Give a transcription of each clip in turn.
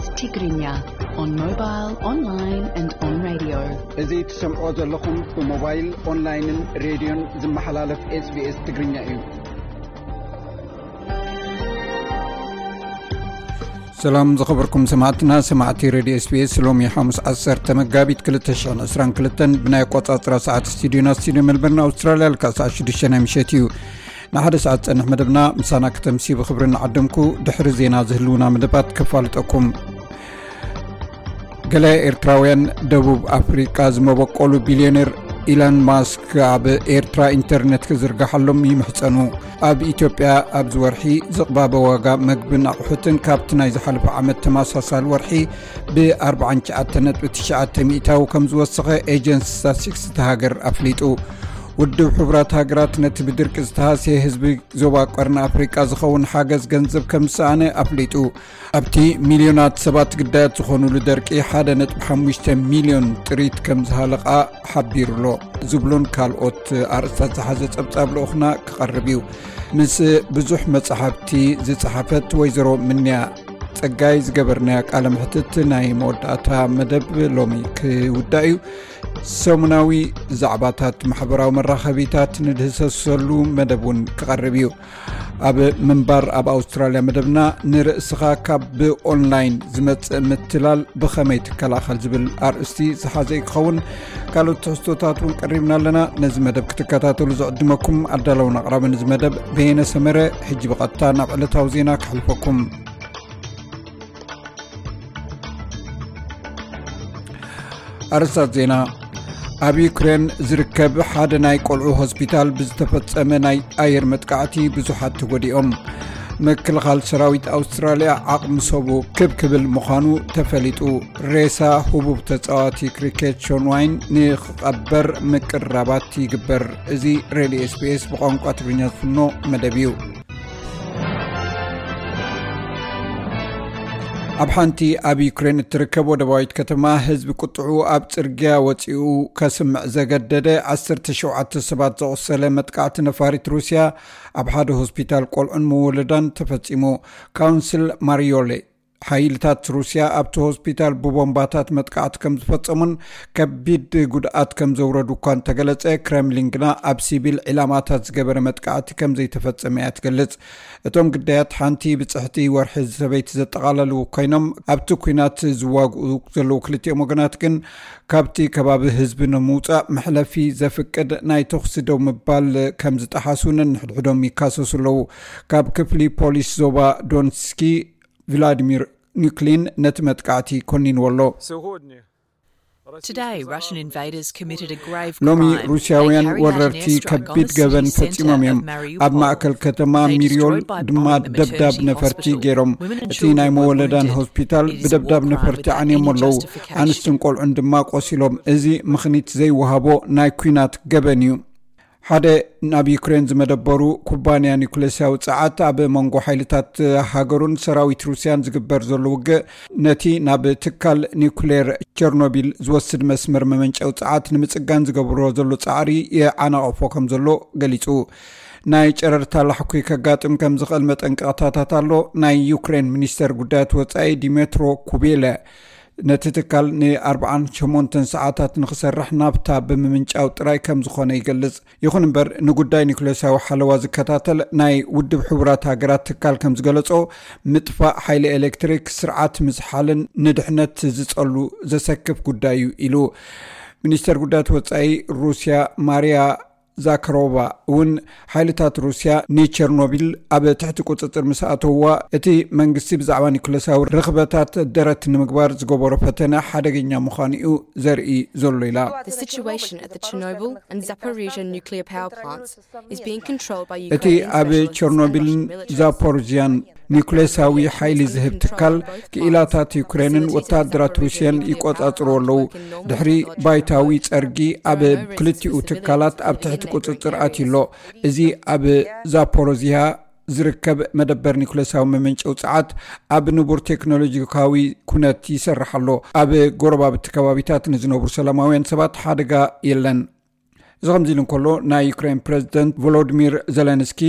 Tigrinya on mobile, online and on radio. እዚ ትሰምዖ ዘለኹም ብሞባይል ኦንላይንን ሬድዮን ዝመሓላለፍ sbs ትግርኛ እዩ ሰላም ዝኸበርኩም ሰማዕትና ሰማዕቲ ሬድዮ ስbs ሎሚ ሓሙስ 1 መጋቢት 222 ብናይ ቆፃፅራ ሰዓት ስቱድዮና ስቱድዮ መልበርን ኣውስትራልያ ልካ ሰዓት 6 ናይ ምሸት እዩ ንሓደ ሰዓት ፀንሕ መደብና ምሳና ክተምሲ ብክብሪ ንዓድምኩ ድሕሪ ዜና ዝህልውና መደባት ከፋልጠኩም ገለ ኤርትራውያን ደቡብ ኣፍሪቃ ዝመበቀሉ ቢልዮነር ኢላን ማስክ ኣብ ኤርትራ ኢንተርነት ክዝርጋሓሎም ይምሕፀኑ። ኣብ ኢትዮጵያ ኣብዚ ወርሒ ዝቕባበ ዋጋ መግብን ኣቑሑትን ካብቲ ናይ ዝሓለፈ ዓመት ተመሳሳሊ ወርሒ ብ49.9 ሚእታዊ ከም ዝወሰኸ ኤጀንሲ ስታትስቲክስ ተሃገር ኣፍሊጡ ውድብ ሕቡራት ሃገራት ነቲ ብድርቂ ዝተሃስየ ህዝቢ ዞባ ቀርኒ ኣፍሪቃ ዝኸውን ሓገዝ ገንዘብ ከም ዝሰኣነ ኣፍሊጡ ኣብቲ ሚልዮናት ሰባት ግዳያት ዝኾኑሉ ደርቂ 1.5 ሚልዮን ጥሪት ከም ዝሃለቓ ሓቢሩሎ ዝብሉን ካልኦት ኣርእስታት ዝሓዘ ፀብጻብ ልኡኹና ክቐርብ እዩ። ምስ ብዙሕ መፅሓፍቲ ዝፀሓፈት ወይዘሮ ምንያ ፀጋይ ዝገበርናያ ቃለ ምሕትት ናይ መወዳእታ መደብ ሎሚ ክውዳእ እዩ ሰሙናዊ ዛዕባታት ማሕበራዊ መራኸቢታት ንድህሰሰሉ መደብ እውን ክቐርብ እዩ። ኣብ ምንባር ኣብ ኣውስትራልያ መደብና ንርእስኻ ካብ ብኦንላይን ዝመፅእ ምትላል ብኸመይ ትከላኸል ዝብል ኣርእስቲ ዝሓዘ ዩ ክኸውን ካልኦት ትሕዝቶታት እውን ቀሪብና ኣለና። ነዚ መደብ ክትከታተሉ ዝዕድመኩም ኣዳለውን ኣቕራቢ ንዚ መደብ ቤየነ ሰመረ ሕጂ ብቐጥታ ናብ ዕለታዊ ዜና ክሕልፈኩም ኣርስታት ዜና ኣብ ዩክሬን ዝርከብ ሓደ ናይ ቆልዑ ሆስፒታል ብዝተፈፀመ ናይ ኣየር መጥቃዕቲ ብዙሓት ተጎዲኦም። ምክልኻል ሰራዊት ኣውስትራልያ ዓቕሚ ሰቡ ክብ ክብል ምዃኑ ተፈሊጡ። ሬሳ ህቡብ ተፃዋቲ ክሪኬት ሼን ዋርን ንክቐበር ምቅራባት ይግበር። እዚ ሬድዮ ኤስቢኤስ ብቋንቋ ትግርኛ ዝፍኖ መደብ እዩ ኣብ ሓንቲ ኣብ ዩክሬን እትርከብ ወደባዊት ከተማ ህዝቢ ቁጥዑ ኣብ ፅርግያ ወፂኡ ከስምዕ ዘገደደ 17 ሰባት ዘቑሰለ መጥቃዕቲ ነፋሪት ሩስያ ኣብ ሓደ ሆስፒታል ቆልዑን መወለዳን ተፈፂሙ። ካውንስል ማርዮፖል ሓይልታት ሩስያ ኣብቲ ሆስፒታል ብቦምባታት መጥቃዕቲ ከም ዝፈፀሙን ከቢድ ጉድኣት ከም ዘውረዱ እኳ እንተገለፀ ክረምሊን ግና ኣብ ሲቪል ዕላማታት ዝገበረ መጥቃዕቲ ከም ዘይተፈፀመ እያ ትገልፅ እቶም ግዳያት ሓንቲ ብፅሕቲ ወርሒ ሰበይቲ ዘጠቓለሉ ኮይኖም ኣብቲ ኩናት ዝዋግኡ ዘለዉ ክልትኦም ወገናት ግን ካብቲ ከባቢ ህዝቢ ንምውፃእ መሕለፊ ዘፍቅድ ናይ ተኽሲ ደው ምባል ከም ዝጠሓሱ ነንሕድሕዶም ይካሰሱ ኣለዉ። ካብ ክፍሊ ፖሊስ ዞባ ዶንስኪ ቭላድሚር ኒክሊን ነቲ መጥቃዕቲ ኮኒኑዎ ኣሎ ሎሚ ሩስያውያን ወረርቲ ከቢድ ገበን ፈፂሞም እዮም ኣብ ማእከል ከተማ ማርዮፖል ድማ ደብዳብ ነፈርቲ ገይሮም እቲ ናይ መወለዳን ሆስፒታል ብደብዳብ ነፈርቲ ዓንዮም ኣለዉ ኣንስትን ቆልዑን ድማ ቆሲሎም እዚ ምኽኒት ዘይወሃቦ ናይ ኩናት ገበን እዩ ሓደ ናብ ዩክሬን ዝመደበሩ ኩባንያ ኒኩሌስያዊ ፀዓት ኣብ መንጎ ሓይልታት ሃገሩን ሰራዊት ሩስያን ዝግበር ዘሎ ውግእ ነቲ ናብ ትካል ኒኩሌር ቸርኖቢል ዝወስድ መስመር መመንጨዊ ፀዓት ንምፅጋን ዝገብሮ ዘሎ ፃዕሪ የዓናቐፎ ከም ዘሎ ገሊፁ ናይ ጨረርታ ላሕኩ ከጋጥም ከም ዝኽእል መጠንቀቕታታት ኣሎ። ናይ ዩክሬን ሚኒስተር ጉዳያት ወፃኢ ዲሜትሮ ኩቤለ ነቲ ትካል ን48 ሰዓታት ንክሰርሕ ናብታ ብምምንጫው ጥራይ ከም ዝኾነ ይገልጽ። ይኹን እምበር ንጉዳይ ኒኩሌሳዊ ሓለዋ ዝከታተል ናይ ውድብ ሕቡራት ሃገራት ትካል ከም ዝገለጾ ምጥፋእ ሓይሊ ኤሌክትሪክ ስርዓት ምዝሓልን ንድሕነት ዝጸሉ ዘሰክፍ ጉዳይ እዩ ኢሉ። ሚኒስተር ጉዳያት ወፃኢ ሩስያ ማርያ ዛካሮቫ እውን ሓይልታት ሩስያ ንቸርኖቢል ኣብ ትሕቲ ቁፅፅር ምስ ኣተውዋ እቲ መንግስቲ ብዛዕባ ኒኮሌሳዊ ርክበታት ደረት ንምግባር ዝገበሮ ፈተነ ሓደገኛ ምዃኑ እዩ ዘርኢ ዘሎ ኢላ። እቲ ኣብ ቸርኖቢልን ዛፖሮዝያን ኒኮሌሳዊ ሓይሊ ዝህብ ትካል ክኢላታት ዩክሬንን ወተሃደራት ሩስያን ይቆፃፅሩ ኣለዉ ድሕሪ ባይታዊ ፀርጊ ኣብ ክልቲኡ ትካላት ኣብ ትሕቲ ቁፅፅር ኣትዩሎ እዚ ኣብ ዛፖሮዝያ ዝርከብ መደበር ኒኮሌሳዊ መመንጨው ፀዓት ኣብ ንቡር ቴክኖሎጂካዊ ኩነት ይሰርሕ ኣሎ ኣብ ጎረባብቲ ከባቢታት ንዝነብሩ ሰላማውያን ሰባት ሓደጋ የለን። እዚ ከምዚ ኢሉ እንከሎ ናይ ዩክራን ፕረዚደንት ቮሎዲሚር ዘለንስኪ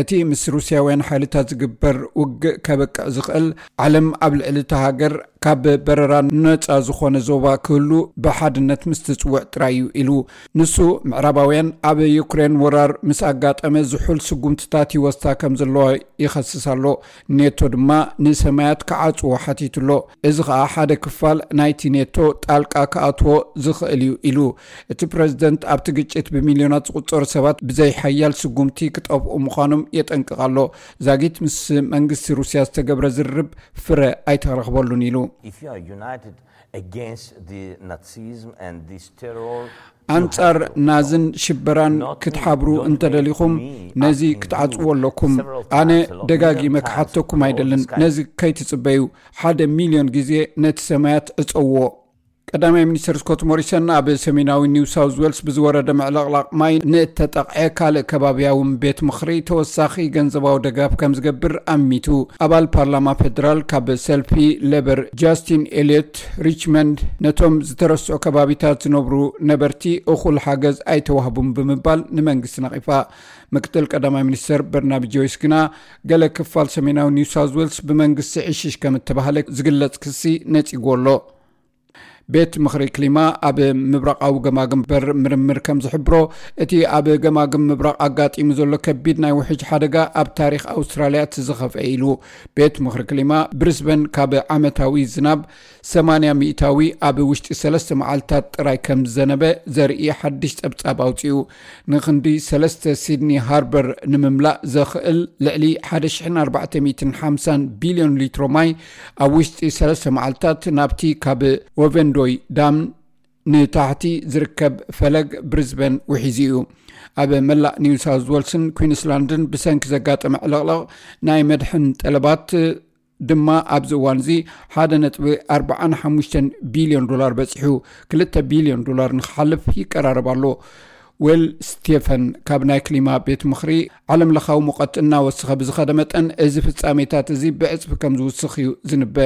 እቲ ምስ ሩስያውያን ሓይልታት ዝግበር ውግእ ከበቅዕ ዝኽእል ዓለም ኣብ ልዕሊ እቲ ሃገር ካብ በረራ ነፃ ዝኮነ ዞባ ክህሉ ብሓድነት ምስ ትፅውዕ ጥራይ እዩ ኢሉ። ንሱ ምዕራባውያን ኣብ ዩክሬን ወራር ምስ ኣጋጠመ ዝሑል ስጉምትታት ይወስታ ከም ዘለዋ ይኸስስ ኣሎ ኔቶ ድማ ንሰማያት ክዓፅዎ ሓቲትሎ እዚ ከዓ ሓደ ክፋል ናይቲ ኔቶ ጣልቃ ክኣትዎ ዝኽእል እዩ ኢሉ። እቲ ፕረዚደንት ኣብቲ ግጭት ብሚልዮናት ዝቁፀሩ ሰባት ብዘይ ሓያል ስጉምቲ ክጠፍኡ ምዃኖም የጠንቅቕ ኣሎ። ዛጊት ምስ መንግስቲ ሩስያ ዝተገብረ ዝርርብ ፍረ ኣይተረክበሉን ኢሉ ኣንጻር ናዝን ሽበራን ክትሓብሩ እንተደሊኹም ነዚ ክትዓፅዎ ኣለኩም። ኣነ ደጋጊመ ክሓተኩም ኣይደልን ነዚ ከይትፅበዩ ሓደ ሚልዮን ግዜ ነቲ ሰማያት እፀውዎ ቀዳማይ ሚኒስትር ስኮት ሞሪሰን ኣብ ሰሜናዊ ኒው ሳውት ዌልስ ብዝወረደ ምዕለቕላቕ ማይ ንእተጠቕዐ ካልእ ከባብያዊ ቤት ምኽሪ ተወሳኺ ገንዘባዊ ደጋፍ ከም ዝገብር ኣሚቱ። ኣባል ፓርላማ ፌደራል ካብ ሰልፊ ሌበር ጃስቲን ኤልዮት ሪችመንድ ነቶም ዝተረስዑ ከባቢታት ዝነብሩ ነበርቲ እኹል ሓገዝ ኣይተዋህቡን ብምባል ንመንግስቲ ነቒፋ። ምክትል ቀዳማይ ሚኒስትር በርናቢ ጆይስ ግና ገለ ክፋል ሰሜናዊ ኒው ሳውት ዌልስ ብመንግስቲ ዕሽሽ ከም እተባሃለ ዝግለጽ ክሲ ነጺጉ ኣሎ ቤት ምክሪ ክሊማ ኣብ ምብራቃዊ ገማግም በር ምርምር ከም ዝሕብሮ እቲ ኣብ ገማግም ምብራቅ ኣጋጢሙ ዘሎ ከቢድ ናይ ውሕጅ ሓደጋ ኣብ ታሪክ ኣውስትራልያ እትዝኸፍአ ኢሉ ቤት ምክሪ ክሊማ ብሪስበን ካብ ዓመታዊ ዝናብ 8ያ ሚእታዊ ኣብ ውሽጢ ሰለስተ መዓልትታት ጥራይ ከም ዝዘነበ ዘርኢ ሓድሽ ፀብፃብ ኣውፅኡ ንክንዲ ሰለስተ ሲድኒ ሃርበር ንምምላእ ዘኽእል ልዕሊ 1450 ቢልዮን ሊትሮ ማይ ኣብ ውሽጢ ሰለስተ መዓልትታት ናብቲ ካብ ወቨን ዶይ ዳም ንታሕቲ ዝርከብ ፈለግ ብሪዝበን ውሒዙ እዩ ኣብ መላእ ኒው ሳውት ወልስን ኩንስላንድን ብሰንኪ ዘጋጠመ ዕለቕለቕ ናይ መድሕን ጠለባት ድማ ኣብዚ እዋን እዚ ሓደ ነጥቢ 45 ቢልዮን ዶላር በፂሑ 2 ቢልዮን ዶላር ንክሓልፍ ይቀራረብ ኣሎ ዌል ስቴፈን ካብ ናይ ክሊማ ቤት ምክሪ ዓለም ለኻዊ ሙቐት እናወስኸ ብዝኸደ መጠን እዚ ፍፃሜታት እዚ ብዕፅፊ ከም ዝውስኽ እዩ ዝንበ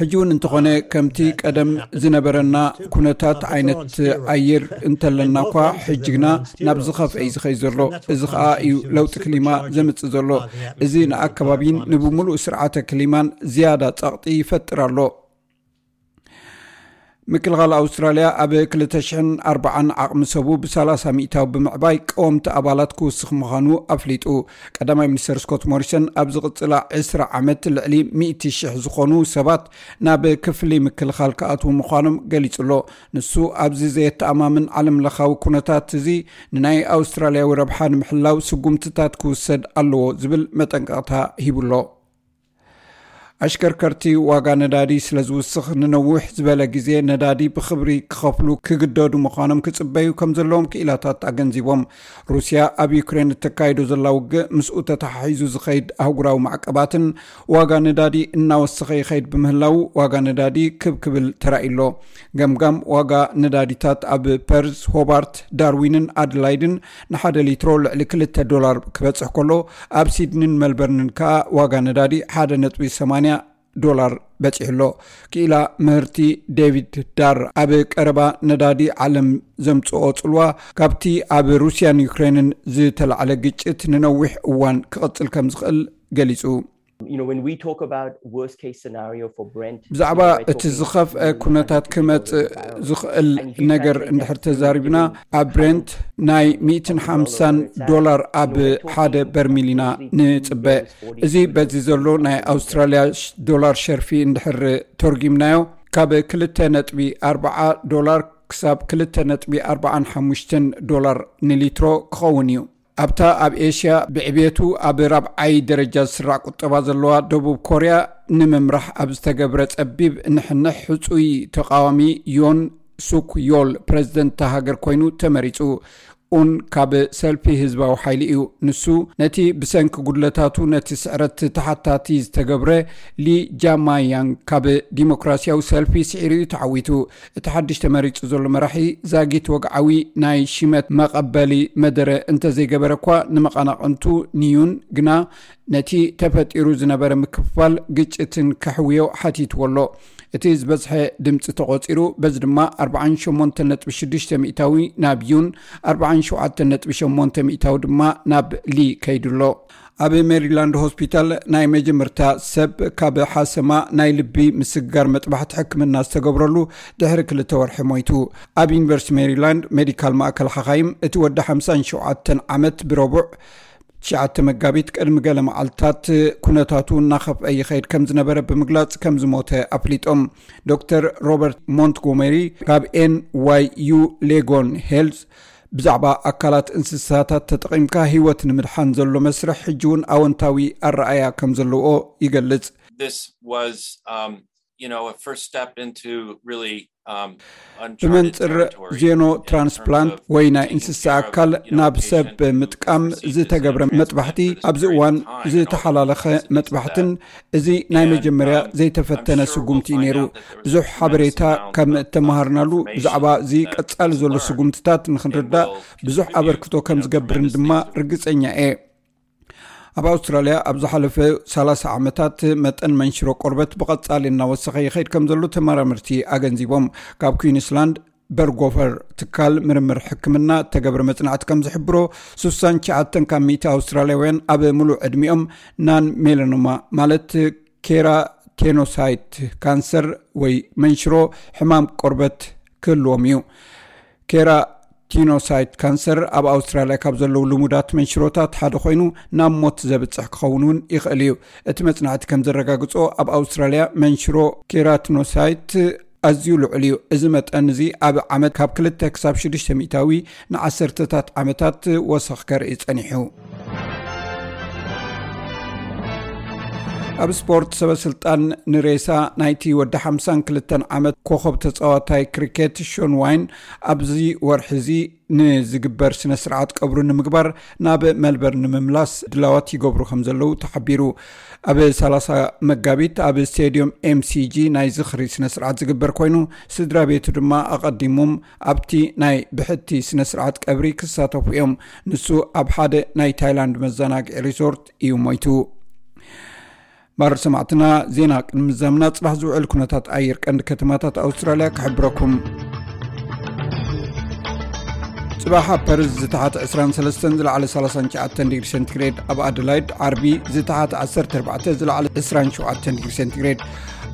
ሕጂ እውን እንተኾነ ከምቲ ቀደም ዝነበረና ኩነታት ዓይነት ኣየር እንተለና እኳ ሕጂ ግና ናብ ዝኸፍአ እዩ ዝኸይ ዘሎ እዚ ከዓ እዩ ለውጢ ክሊማ ዘምፅእ ዘሎ እዚ ንኣከባቢን ንብምሉእ ስርዓተ ክሊማን ዝያዳ ፀቕጢ ይፈጥር ኣሎ ምክልኻል ኣውስትራልያ ኣብ 240 ዓቕሚ ሰቡ ብ30 ሚእታዊ ብምዕባይ ቀወምቲ ኣባላት ክውስኽ ምዃኑ ኣፍሊጡ። ቀዳማይ ሚኒስትር ስኮት ሞሪሰን ኣብ ዝቕፅላ 20 ዓመት ልዕሊ 1000 ዝኾኑ ሰባት ናብ ክፍሊ ምክልኻል ክኣትዉ ምዃኖም ገሊጹሎ። ንሱ ኣብዚ ዘየተኣማምን ዓለም ለኻዊ ኩነታት እዚ ንናይ ኣውስትራልያዊ ረብሓ ንምሕላው ስጉምትታት ክውሰድ ኣለዎ ዝብል መጠንቀቕታ ሂቡሎ ኣሽከርከርቲ ዋጋ ነዳዲ ስለ ዝውስኽ ንነዊሕ ዝበለ ግዜ ነዳዲ ብክብሪ ክኸፍሉ ክግደዱ ምዃኖም ክፅበዩ ከም ዘለዎም ክኢላታት ኣገንዚቦም። ሩስያ ኣብ ዩክሬን እተካይዶ ዘላ ውግእ ምስኡ ተተሓሒዙ ዝኸይድ ኣህጉራዊ ማዕቀባትን ዋጋ ነዳዲ እናወስኸ ይኸይድ ብምህላው ዋጋ ነዳዲ ክብክብል ተራእዩሎ ገምጋም ዋጋ ነዳዲታት ኣብ ፐርዝ ሆባርት ዳርዊንን ኣደላይድን ንሓደ ሊትሮ ልዕሊ 2ልተ ዶላር ክበፅሕ ከሎ ኣብ ሲድኒን መልበርንን ከዓ ዋጋ ነዳዲ ሓደ ነጥቢ 8 ዶላር በፂሕሎ ክኢላ ምህርቲ ዴቪድ ዳር ኣብ ቀረባ ነዳዲ ዓለም ዘምፅኦ ፅልዋ ካብቲ ኣብ ሩስያን ዩክሬንን ዝተላዕለ ግጭት ንነዊሕ እዋን ክቕፅል ከም ዝኽእል ገሊፁ ብዛዕባ እቲ ዝኸፍአ ኩነታት ክመፅእ ዝኽእል ነገር እንድሕር ተዛሪብና ኣብ ብሬንት ናይ 150 ዶላር ኣብ ሓደ በርሚል ኢና ንፅበ እዚ በዚ ዘሎ ናይ ኣውስትራልያ ዶላር ሸርፊ እንድሕር ተርጊምናዮ። ካብ 2 ነጥቢ 4 ዶላር ክሳብ 2 ነጥቢ 45 ዶላር ንሊትሮ ክኸውን እዩ ኣብታ ኣብ ኤሽያ ብዕብቱ ኣብ ራብዓይ ደረጃ ዝስራዕ ቁጠባ ዘለዋ ደቡብ ኮርያ ንምምራሕ ኣብ ዝተገብረ ፀቢብ ንሕንሕ ሕፁይ ተቃዋሚ ዮን ሱክ ዮል ፕረዚደንት ሃገር ኮይኑ ተመሪፁ ኡን ካብ ሰልፊ ህዝባዊ ሓይሊ እዩ። ንሱ ነቲ ብሰንኪ ጉድለታቱ ነቲ ስዕረት ተሓታቲ ዝተገብረ ሊ ጃማያንግ ካብ ዲሞክራስያዊ ሰልፊ ስዒር እዩ ተዓዊቱ። እቲ ሓድሽ ተመሪፁ ዘሎ መራሒ ዛጊት ወግዓዊ ናይ ሽመት መቐበሊ መደረ እንተዘይገበረ እኳ ንመቐናቕንቱ ኒዩን ግና ነቲ ተፈጢሩ ዝነበረ ምክፋል ግጭትን ከሕውዮ ሓቲትዎ ኣሎ እቲ ዝበዝሐ ድምፂ ተቆፂሩ በዚ ድማ 48.6 ሚእታዊ ናብ ዩን 47.8 ሚእታዊ ድማ ናብ ሊ ከይድሎ ኣብ ሜሪላንድ ሆስፒታል ናይ መጀመርታ ሰብ ካብ ሓሰማ ናይ ልቢ ምስጋር መጥባሕቲ ሕክምና ዝተገብረሉ ድሕሪ ክልተ ወርሒ ሞይቱ። ኣብ ዩኒቨርስቲ ሜሪላንድ ሜዲካል ማእከል ሓኻይም እቲ ወዲ 57 ዓመት ብረቡዕ ትሽዓተ መጋቢት ቅድሚ ገለ መዓልትታት ኩነታቱ እናኸፍአ ይኸይድ ከም ዝነበረ ብምግላፅ ከም ዝሞተ ኣፍሊጦም። ዶክተር ሮበርት ሞንትጎሜሪ ካብ ኤን ዋይ ዩ ላንጎን ሄልዝ ብዛዕባ ኣካላት እንስሳታት ተጠቒምካ ሂወት ንምድሓን ዘሎ መስርሕ ሕጂ እውን ኣወንታዊ ኣረኣያ ከም ዘለዎ ይገልጽ ብመንፅር ዜኖ ትራንስፕላንት ወይ ናይ እንስሳ ኣካል ናብ ሰብ ምጥቃም ዝተገብረ መጥባሕቲ ኣብዚ እዋን ዝተሓላለኸ መጥባሕትን እዚ ናይ መጀመርያ ዘይተፈተነ ስጉምቲ ነይሩ ብዙሕ ሓበሬታ ከም እተመሃርናሉ ብዛዕባ እዚ ቀፃሊ ዘሎ ስጉምትታት ንክንርዳእ ብዙሕ ኣበርክቶ ከም ዝገብርን ድማ ርግፀኛ እየ ኣብ ኣውስትራልያ ኣብ ዝሓለፈ 30 ዓመታት መጠን መንሽሮ ቆርበት ብቐፃሊ እናወሰኸ ይኸይድ ከም ዘሎ ተመራምርቲ ኣገንዚቦም። ካብ ኩንስላንድ በርጎፈር ትካል ምርምር ሕክምና ተገብረ መፅናዕቲ ከም ዝሕብሮ 69 ካብ 1 ኣውስትራልያውያን ኣብ ሙሉእ ዕድሚኦም ናን ሜለኖማ ማለት ኬራቲኖሳይት ካንሰር ወይ መንሽሮ ሕማም ቆርበት ክህልዎም እዩ። ኬራቲኖሳይት ካንሰር ኣብ ኣውስትራልያ ካብ ዘለው ልሙዳት መንሽሮታት ሓደ ኮይኑ ናብ ሞት ዘብፅሕ ክኸውን እውን ይኽእል እዩ። እቲ መፅናዕቲ ከም ዘረጋግፆ ኣብ ኣውስትራልያ መንሽሮ ኬራቲኖሳይት ኣዝዩ ልዑል እዩ። እዚ መጠን እዚ ኣብ ዓመት ካብ 2ል ክሳብ 6ዱሽ ሚእታዊ ንዓሰርተታት ዓመታት ወሰኽ ከርኢ ፀኒሑ ኣብ ስፖርት ሰበስልጣን ንሬሳ ናይቲ ወዲ 52 ዓመት ኮኸብ ተፃዋታይ ክሪኬት ሼን ዋርን ኣብዚ ወርሒ እዚ ንዝግበር ስነ ስርዓት ቀብሩ ንምግባር ናብ መልበርን ንምምላስ ድላዋት ይገብሩ ከም ዘለው ተሓቢሩ። ኣብ 30 መጋቢት ኣብ ስቴድዮም ኤምሲጂ ናይ ዝኽሪ ስነ ስርዓት ዝግበር ኮይኑ ስድራ ቤቱ ድማ ኣቐዲሞም ኣብቲ ናይ ብሕቲ ስነ ስርዓት ቀብሪ ክሳተፉ እዮም። ንሱ ኣብ ሓደ ናይ ታይላንድ መዘናግዒ ሪሶርት እዩ ሞይቱ ባር ሰማዕትና ዜና ቅድሚዛምና ፅባሕ ዝውዕል ኩነታት ኣየር ቀንዲ ከተማታት ኣውስትራልያ ክሕብረኩም። ፅባሓ ፐርዝ ዝተሓተ 23 ዝለዕለ 39 ዲግሪ ሴንቲግሬድ ኣብ ኣደላይድ ዓርቢ ዝተሓተ 14 ዝለዕለ 27 ዲግሪ ሴንቲግሬድ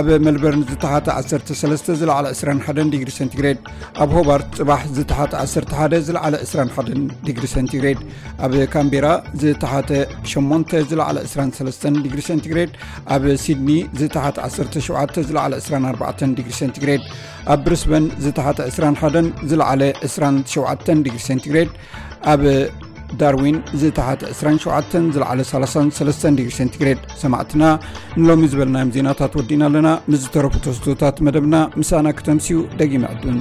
ኣብ መልበርን ዝተሓተ 13 ዝለዕለ 21 ዲግሪ ሴንቲግሬድ ኣብ ሆባርት ፅባሕ ዝተሓተ 11 ዝለዕለ 21 ዲግሪ ሴንቲግሬድ ኣብ ካምቤራ ዝተሓተ 8 ዝለዕለ 23 ዲግሪ ሴንቲግሬድ ኣብ ሲድኒ ዝተሓተ 17 ዝለዕለ 24 ዲግሪ ሴንቲግሬድ ኣብ ብርስበን ዝተሓተ 21 ዝለዕለ 27 ዲግሪ ሴንቲግሬድ ኣብ ዳርዊን ዝተሓተ 27 ዝለዕለ 33 ዲግሪ ሴንቲግሬድ። ሰማዕትና ንሎሚ ዝበልናዮም ዜናታት ወዲና ኣለና። ምስ ተስቶታት መደብና ምሳና ክተምስዩ ደጊመ ዕድን